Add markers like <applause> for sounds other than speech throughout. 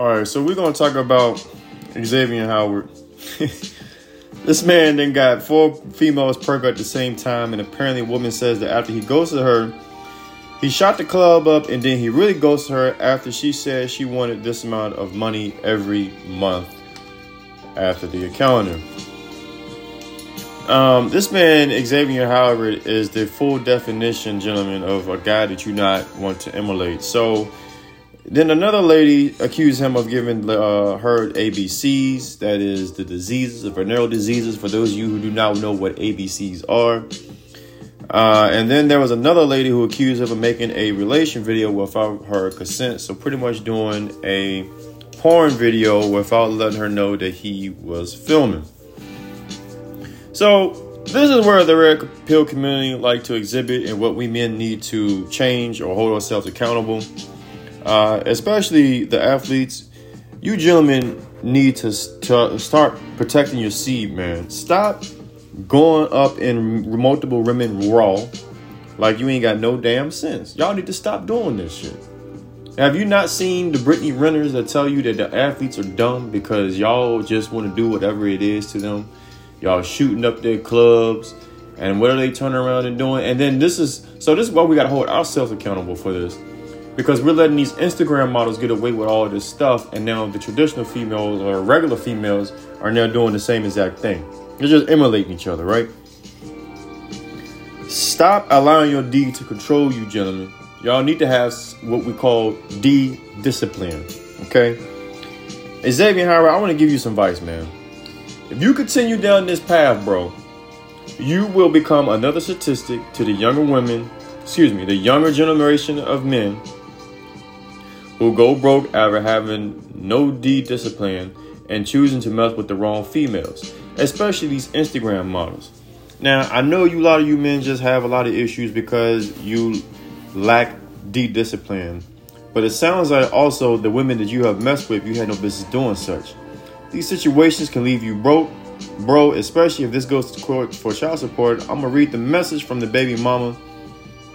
All right, so we're gonna talk about Xavien Howard. <laughs> this man then got four females pregnant at the same time, and apparently, a woman says that after he ghosted her, he shot the club up, and then he really ghosted her after she said she wanted this amount of money every month after the encounter. Um, this man, Xavien Howard, is the full definition, gentlemen, of a guy that you not want to emulate. So then another lady accused him of giving uh, her ABCs, that is the diseases, the venereal diseases, for those of you who do not know what ABCs are. Uh, and then there was another lady who accused him of making a relation video without her consent. So pretty much doing a porn video without letting her know that he was filming. So this is where the red pill community like to exhibit and what we men need to change or hold ourselves accountable uh, especially the athletes, you gentlemen need to, to start protecting your seed, man. Stop going up in multiple women raw like you ain't got no damn sense. Y'all need to stop doing this shit. Have you not seen the Brittany Renners that tell you that the athletes are dumb because y'all just want to do whatever it is to them? Y'all shooting up their clubs and what are they turning around and doing? And then this is so this is why we gotta hold ourselves accountable for this because we're letting these Instagram models get away with all this stuff, and now the traditional females or regular females are now doing the same exact thing. They're just emulating each other, right? Stop allowing your D to control you, gentlemen. Y'all need to have what we call D discipline, okay? Xavien Howard, I want to give you some advice, man. If you continue down this path, bro, you will become another statistic to the younger women, excuse me, the younger generation of men who go broke after having no D discipline and choosing to mess with the wrong females, especially these Instagram models. Now, I know you a lot of you men just have a lot of issues because you lack D discipline, but it sounds like also the women that you have messed with, you had no business doing such. These situations can leave you broke, bro, especially if this goes to court for child support. I'm gonna read the message from the baby mama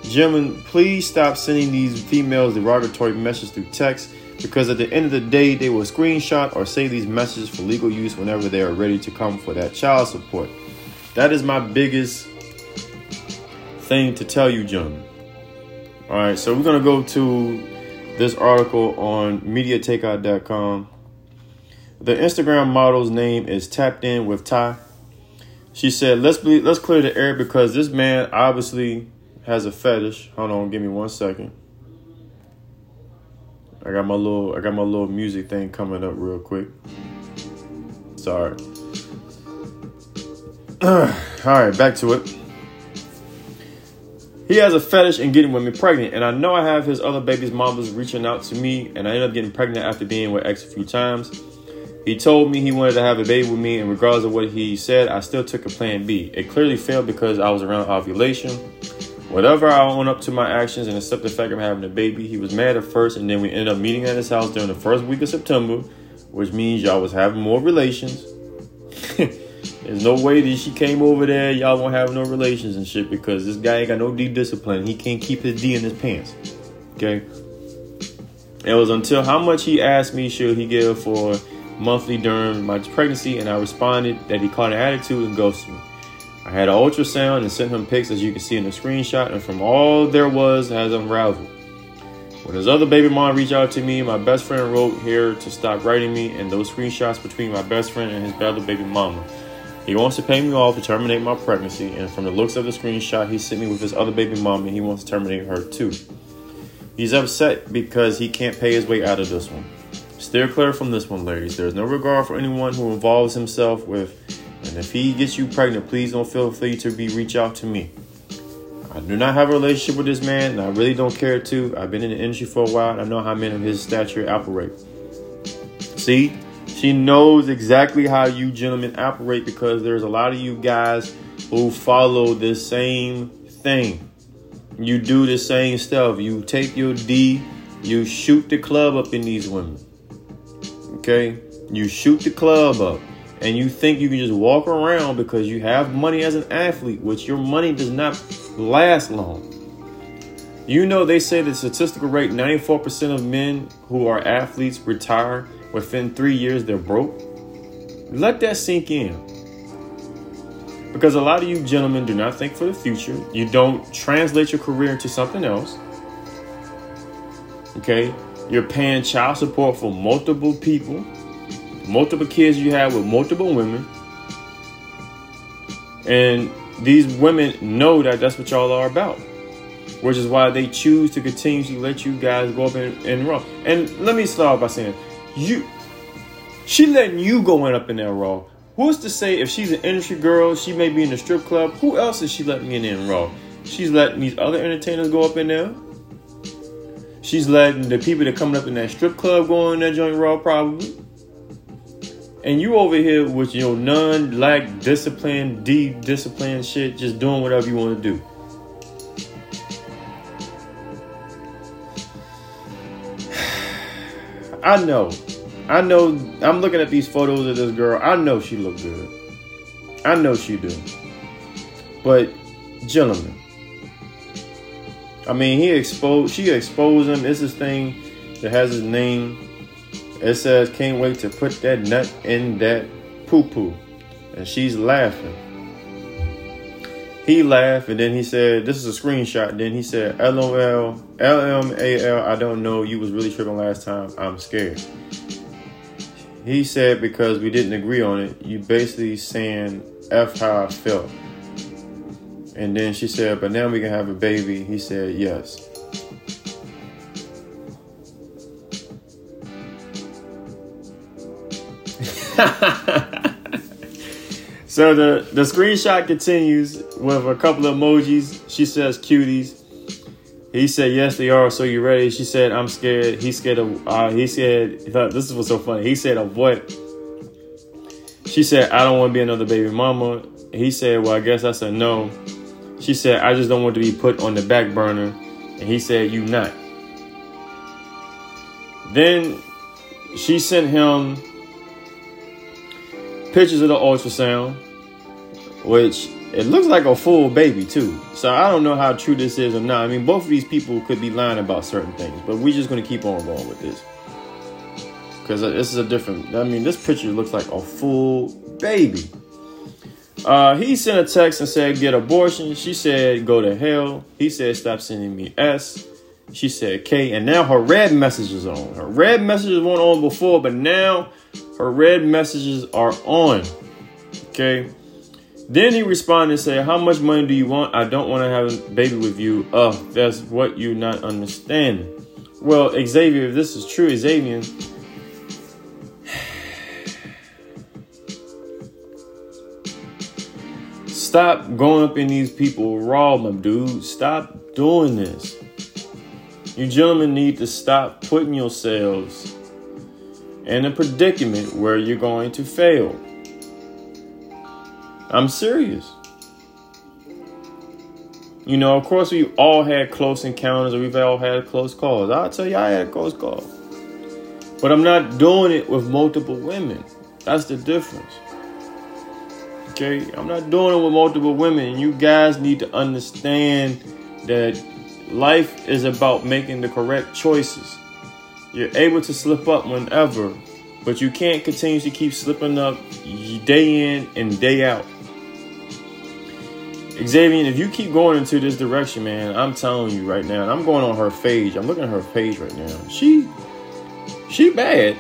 Gentlemen, please stop sending these females derogatory messages through text because at the end of the day, they will screenshot or save these messages for legal use whenever they are ready to come for that child support. That is my biggest thing to tell you, gentlemen. All right, so we're going to go to this article on MediaTakeout.com. The Instagram model's name is Tapped In with Ty. She said, "Let's be, let's clear the air because this man obviously has a fetish. Hold on, give me one second. I got my little I got my little music thing coming up real quick. Sorry. <clears throat> All right, back to it. He has a fetish in getting women pregnant, and I know I have his other baby's mamas reaching out to me, and I ended up getting pregnant after being with X a few times. He told me he wanted to have a baby with me, and regardless of what he said, I still took a plan B. It clearly failed because I was around ovulation. Whatever I own up to my actions and accept the fact I'm having a baby, he was mad at first, and then we ended up meeting at his house during the first week of September, which means y'all was having more relations. <laughs> There's no way that she came over there, y'all won't have no relations and shit because this guy ain't got no D discipline. He can't keep his D in his pants. Okay? It was until how much he asked me should he give for monthly during my pregnancy, and I responded that he caught an attitude and ghosted me. I had an ultrasound and sent him pics as you can see in the screenshot, and from all there was has unraveled. When his other baby mom reached out to me, my best friend wrote here to stop writing me, and those screenshots between my best friend and his other baby mama. He wants to pay me off to terminate my pregnancy, and from the looks of the screenshot, he sent me with his other baby mama, and he wants to terminate her too. He's upset because he can't pay his way out of this one. Steer clear from this one, ladies. There is no regard for anyone who involves himself with and if he gets you pregnant, please don't feel free to be reach out to me. I do not have a relationship with this man, and I really don't care to. I've been in the industry for a while. and I know how men of his stature operate. See, she knows exactly how you gentlemen operate because there's a lot of you guys who follow the same thing. You do the same stuff. You take your D, you shoot the club up in these women. Okay? You shoot the club up and you think you can just walk around because you have money as an athlete, which your money does not last long. You know, they say the statistical rate 94% of men who are athletes retire within three years, they're broke. Let that sink in. Because a lot of you gentlemen do not think for the future. You don't translate your career into something else. Okay? You're paying child support for multiple people, multiple kids you have with multiple women. And these women know that that's what y'all are about. Which is why they choose to continuously let you guys go up in, in Raw. And let me start by saying, you, she letting you go in up in that Raw. Who's to say if she's an industry girl, she may be in a strip club? Who else is she letting in in Raw? She's letting these other entertainers go up in there. She's letting the people that coming up in that strip club go in that joint Raw probably. And you over here with your non lack discipline, deep discipline shit, just doing whatever you want to do. <sighs> I know. I know I'm looking at these photos of this girl. I know she look good. I know she do. But gentlemen. I mean he exposed she exposed him. It's this thing that has his name. It says can't wait to put that nut in that poo poo. And she's laughing. He laughed and then he said, This is a screenshot. Then he said, LOL, LMAL, I don't know. You was really tripping last time. I'm scared. He said, Because we didn't agree on it, you basically saying F how I felt. And then she said, But now we can have a baby. He said, Yes. <laughs> So the, the screenshot continues with a couple of emojis. She says cuties. He said, yes, they are. So you ready? She said, I'm scared. He scared of, uh, he said, this was so funny. He said, of what? She said, I don't want to be another baby mama. He said, well, I guess I said no. She said, I just don't want to be put on the back burner. And he said, you not. Then she sent him pictures of the ultrasound which it looks like a full baby too. So I don't know how true this is or not. I mean, both of these people could be lying about certain things, but we're just to keep on going with this because this is a different. I mean, this picture looks like a full baby. Uh, he sent a text and said, "Get abortion." She said, "Go to hell." He said, "Stop sending me S." She said K, and now her red messages on. Her red messages weren't on before, but now her red messages are on. Okay. Then he responded and said, How much money do you want? I don't want to have a baby with you. Oh, that's what you not understanding. Well, Xavien, if this is true, Xavien, <sighs> stop going up in these people raw, my dude. Stop doing this. You gentlemen need to stop putting yourselves in a predicament where you're going to fail. I'm serious. You know, of course, we've all had close encounters or we've all had close calls. I'll tell you, I had a close call. But I'm not doing it with multiple women. That's the difference. Okay? I'm not doing it with multiple women. You guys need to understand that life is about making the correct choices. You're able to slip up whenever, but you can't continue to keep slipping up day in and day out. Xavien, if you keep going into this direction, man, I'm telling you right now, I'm going on her page. I'm looking at her page right now. She, she bad,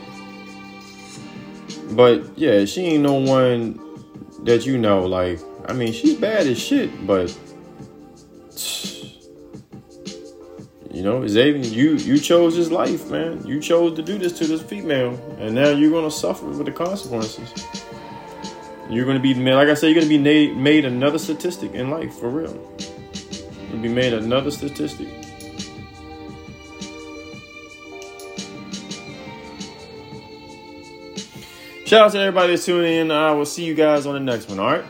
but yeah, she ain't no one that you know. Like, I mean, she's bad as shit, but you know, Xavien, you you chose this life, man. You chose to do this to this female, and now you're gonna suffer with the consequences. You're to be made, like I said, you're to be made, made another statistic in life for real. You'll be made another statistic. Shout out to everybody that's tuning in. I will see you guys on the next one, all right?